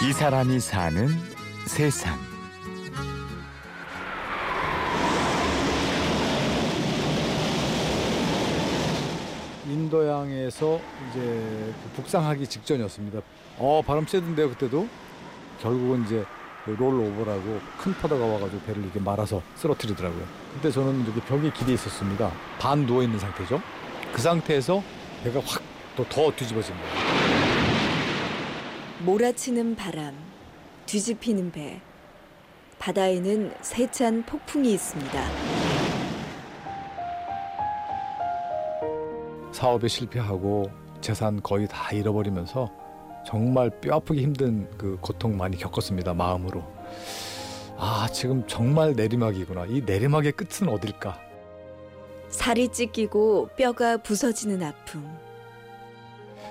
이 사람이 사는 세상. 인도양에서 이제 그 북상하기 직전이었습니다. 어 바람 쐬던데요 그때도 결국은 이제 그 롤오버라고 큰 파도가 와가지고 배를 이렇게 말아서 쓰러뜨리더라고요. 그때 저는 이렇게 벽에 기대 있었습니다. 반 누워 있는 상태죠. 그 상태에서 배가 확또더 뒤집어진 거예요. 몰아치는 바람, 뒤집히는 배. 바다에는 세찬 폭풍이 있습니다. 사업에 실패하고 재산 거의 다 잃어버리면서 정말 뼈아프기 힘든 그 고통 많이 겪었습니다 마음으로 아 지금 정말 내리막이구나 이 내리막의 끝은 어딜까 살이 찢기고 뼈가 부서지는 아픔.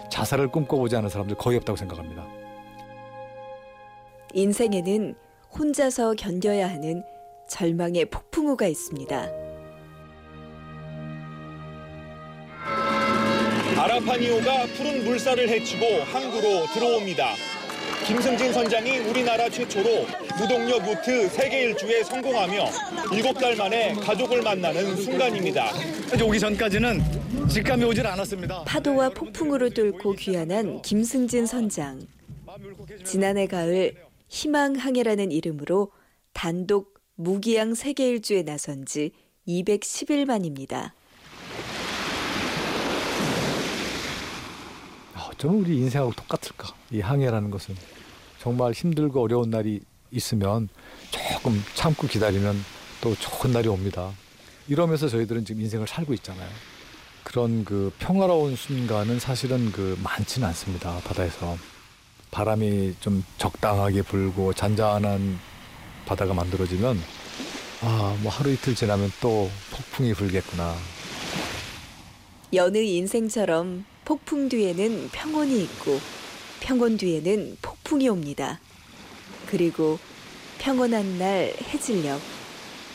자살을 꿈꿔보지 않은 사람들 거의 없다고 생각합니다 인생에는 혼자서 견뎌야 하는 절망의 폭풍우가 있습니다. 아라파니오가 푸른 물살을 헤치고 항구로 들어옵니다. 김승진 선장이 우리나라 최초로 무동력 요트 세계 일주에 성공하며 일곱 달 만에 가족을 만나는 순간입니다. 오기 전까지는 직감이 오질 않았습니다 파도와 폭풍우를 뚫고 귀환한 김승진 선장. 지난해 가을 희망항해라는 이름으로 단독 무기양 세계 일주에 나선 지 210일 만입니다. 아, 어쩌면 우리 인생하고 똑같을까? 이 항해라는 것은 정말 힘들고 어려운 날이 있으면 조금 참고 기다리면 또 좋은 날이 옵니다. 이러면서 저희들은 지금 인생을 살고 있잖아요. 그런 그 평화로운 순간은 사실은 그 많지는 않습니다 바다에서. 바람이 좀 적당하게 불고 잔잔한 바다가 만들어지면 아 뭐 하루 이틀 지나면 또 폭풍이 불겠구나. 여느 인생처럼 폭풍 뒤에는 평온이 있고 평온 뒤에는 폭풍이 옵니다. 그리고 평온한 날 해질녘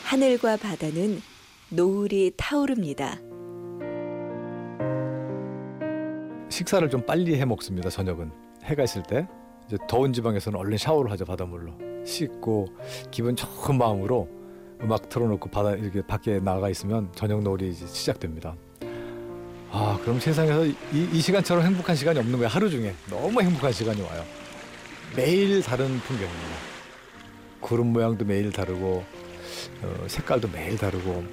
하늘과 바다는 노을이 타오릅니다. 식사를 좀 빨리 해 먹습니다 저녁은 해가 있을 때 이제 더운 지방에서는 얼른 샤워를 하죠 바닷물로 씻고 기분 좋은 마음으로 음악 틀어놓고 바다 이렇게 밖에 나가 있으면 저녁 노을이 시작됩니다 아 그럼 세상에서 이, 이 시간처럼 행복한 시간이 없는 거야 하루 중에 너무 행복한 시간이 와요 매일 다른 풍경입니다 구름 모양도 매일 다르고 어, 색깔도 매일 다르고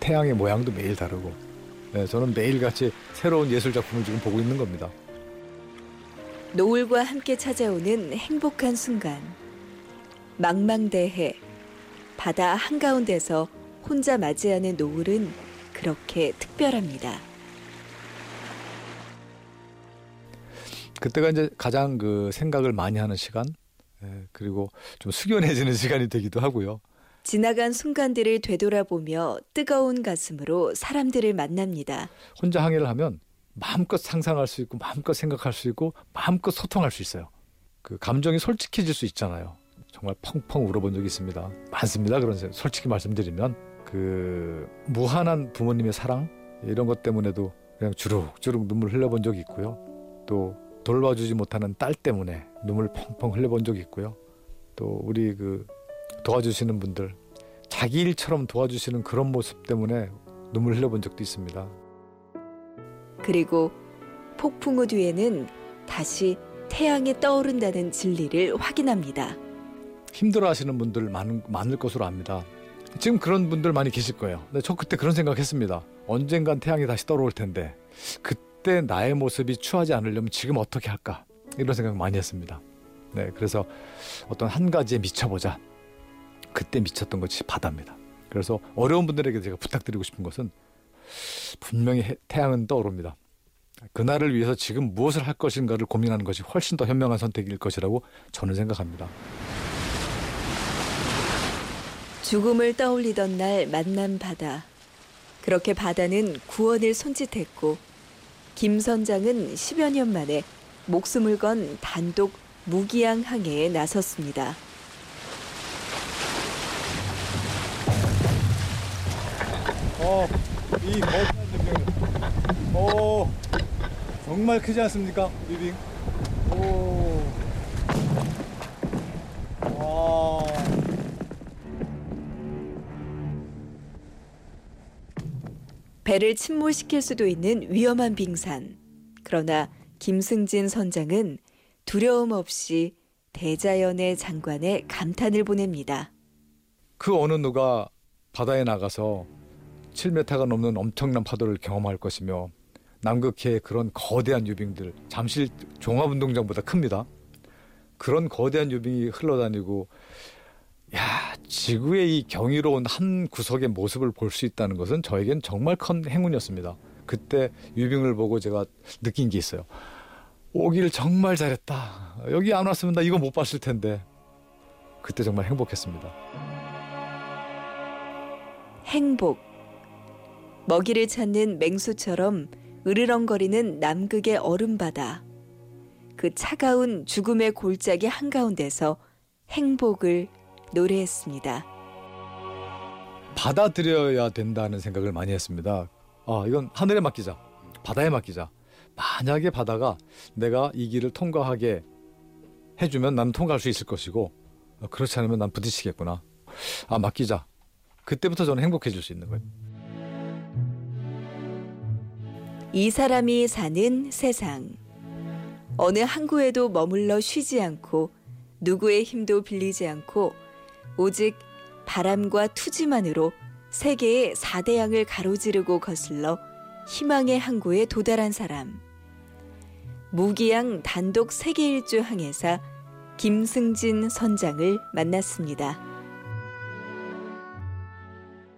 태양의 모양도 매일 다르고 네, 저는 매일같이 새로운 예술 작품을 지금 보고 있는 겁니다. 노을과 함께 찾아오는 행복한 순간. 망망대해 바다 한가운데서 혼자 맞이하는 노을은 그렇게 특별합니다. 그때가 이제 가장 그 생각을 많이 하는 시간, 예, 그리고 좀 숙연해지는 시간이 되기도 하고요. 지나간 순간들을 되돌아보며 뜨거운 가슴으로 사람들을 만납니다. 혼자 항해를 하면 마음껏 상상할 수 있고 마음껏 생각할 수 있고 마음껏 소통할 수 있어요. 그 감정이 솔직해질 수 있잖아요. 정말 펑펑 울어본 적이 있습니다. 많습니다. 그런 생- 솔직히 말씀드리면 그 무한한 부모님의 사랑 이런 것 때문에도 그냥 주룩주룩 눈물 흘려본 적이 있고요. 또 돌봐주지 못하는 딸 때문에 눈물 펑펑 흘려본 적이 있고요. 또 우리 그 도와주시는 분들 자기 일처럼 도와주시는 그런 모습 때문에 눈물 흘려본 적도 있습니다. 그리고 폭풍우 뒤에는 다시 태양이 떠오른다는 진리를 확인합니다. 힘들어하시는 분들 많은, 많을 것으로 압니다. 지금 그런 분들 많이 계실 거예요. 저 그때 그런 생각했습니다. 언젠간 태양이 다시 떠오를 텐데 그 때 나의 모습이 추하지 않으려면 지금 어떻게 할까 이런 생각 많이 했습니다. 네, 그래서 어떤 한 가지에 미쳐보자. 그때 미쳤던 것이 바다입니다. 그래서 어려운 분들에게 제가 부탁드리고 싶은 것은 분명히 해- 태양은 떠오릅니다. 그날을 위해서 지금 무엇을 할 것인가를 고민하는 것이 훨씬 더 현명한 선택일 것이라고 저는 생각합니다. 죽음을 떠올리던 날 만난 바다. 그렇게 바다는 구원을 손짓했고 김 선장은 10여 년 만에 목숨을 건 단독 무기양 항해에 나섰습니다. 어, 이 거대한 능력. 오, 정말 크지 않습니까, 리빙? 오. 배를 침몰시킬 수도 있는 위험한 빙산. 그러나 김승진 선장은 두려움 없이 대자연의 장관에 감탄을 보냅니다. 그 어느 누가 바다에 나가서 7m가 넘는 엄청난 파도를 경험할 것이며 남극해의 그런 거대한 유빙들 잠실 종합운동장보다 큽니다. 그런 거대한 유빙이 흘러다니고 야 지구의 이 경이로운 한 구석의 모습을 볼 수 있다는 것은 저에겐 정말 큰 행운이었습니다. 그때 유빙을 보고 제가 느낀 게 있어요. 오길 정말 잘했다. 여기 안 왔으면 나 이거 못 봤을 텐데. 그때 정말 행복했습니다. 행복. 먹이를 찾는 맹수처럼 으르렁거리는 남극의 얼음바다. 그 차가운 죽음의 골짜기 한가운데서 행복을 노래했습니다. 받아들여야 된다는 생각을 많이 했습니다. 아, 이건 하늘에 맡기자. 바다에 맡기자. 만약에 바다가 내가 이 길을 통과하게 해주면 난 통과할 수 있을 것이고 어, 그렇지 않으면 난 부딪히겠구나. 아, 맡기자. 그때부터 저는 행복해질 수 있는 거예요. 이 사람이 사는 세상. 어느 항구에도 머물러 쉬지 않고 누구의 힘도 빌리지 않고 오직 바람과 투지만으로 세계의 4대양을 가로지르고 거슬러 희망의 항구에 도달한 사람. 무기양 단독 세계 일주 항해사 김승진 선장을 만났습니다.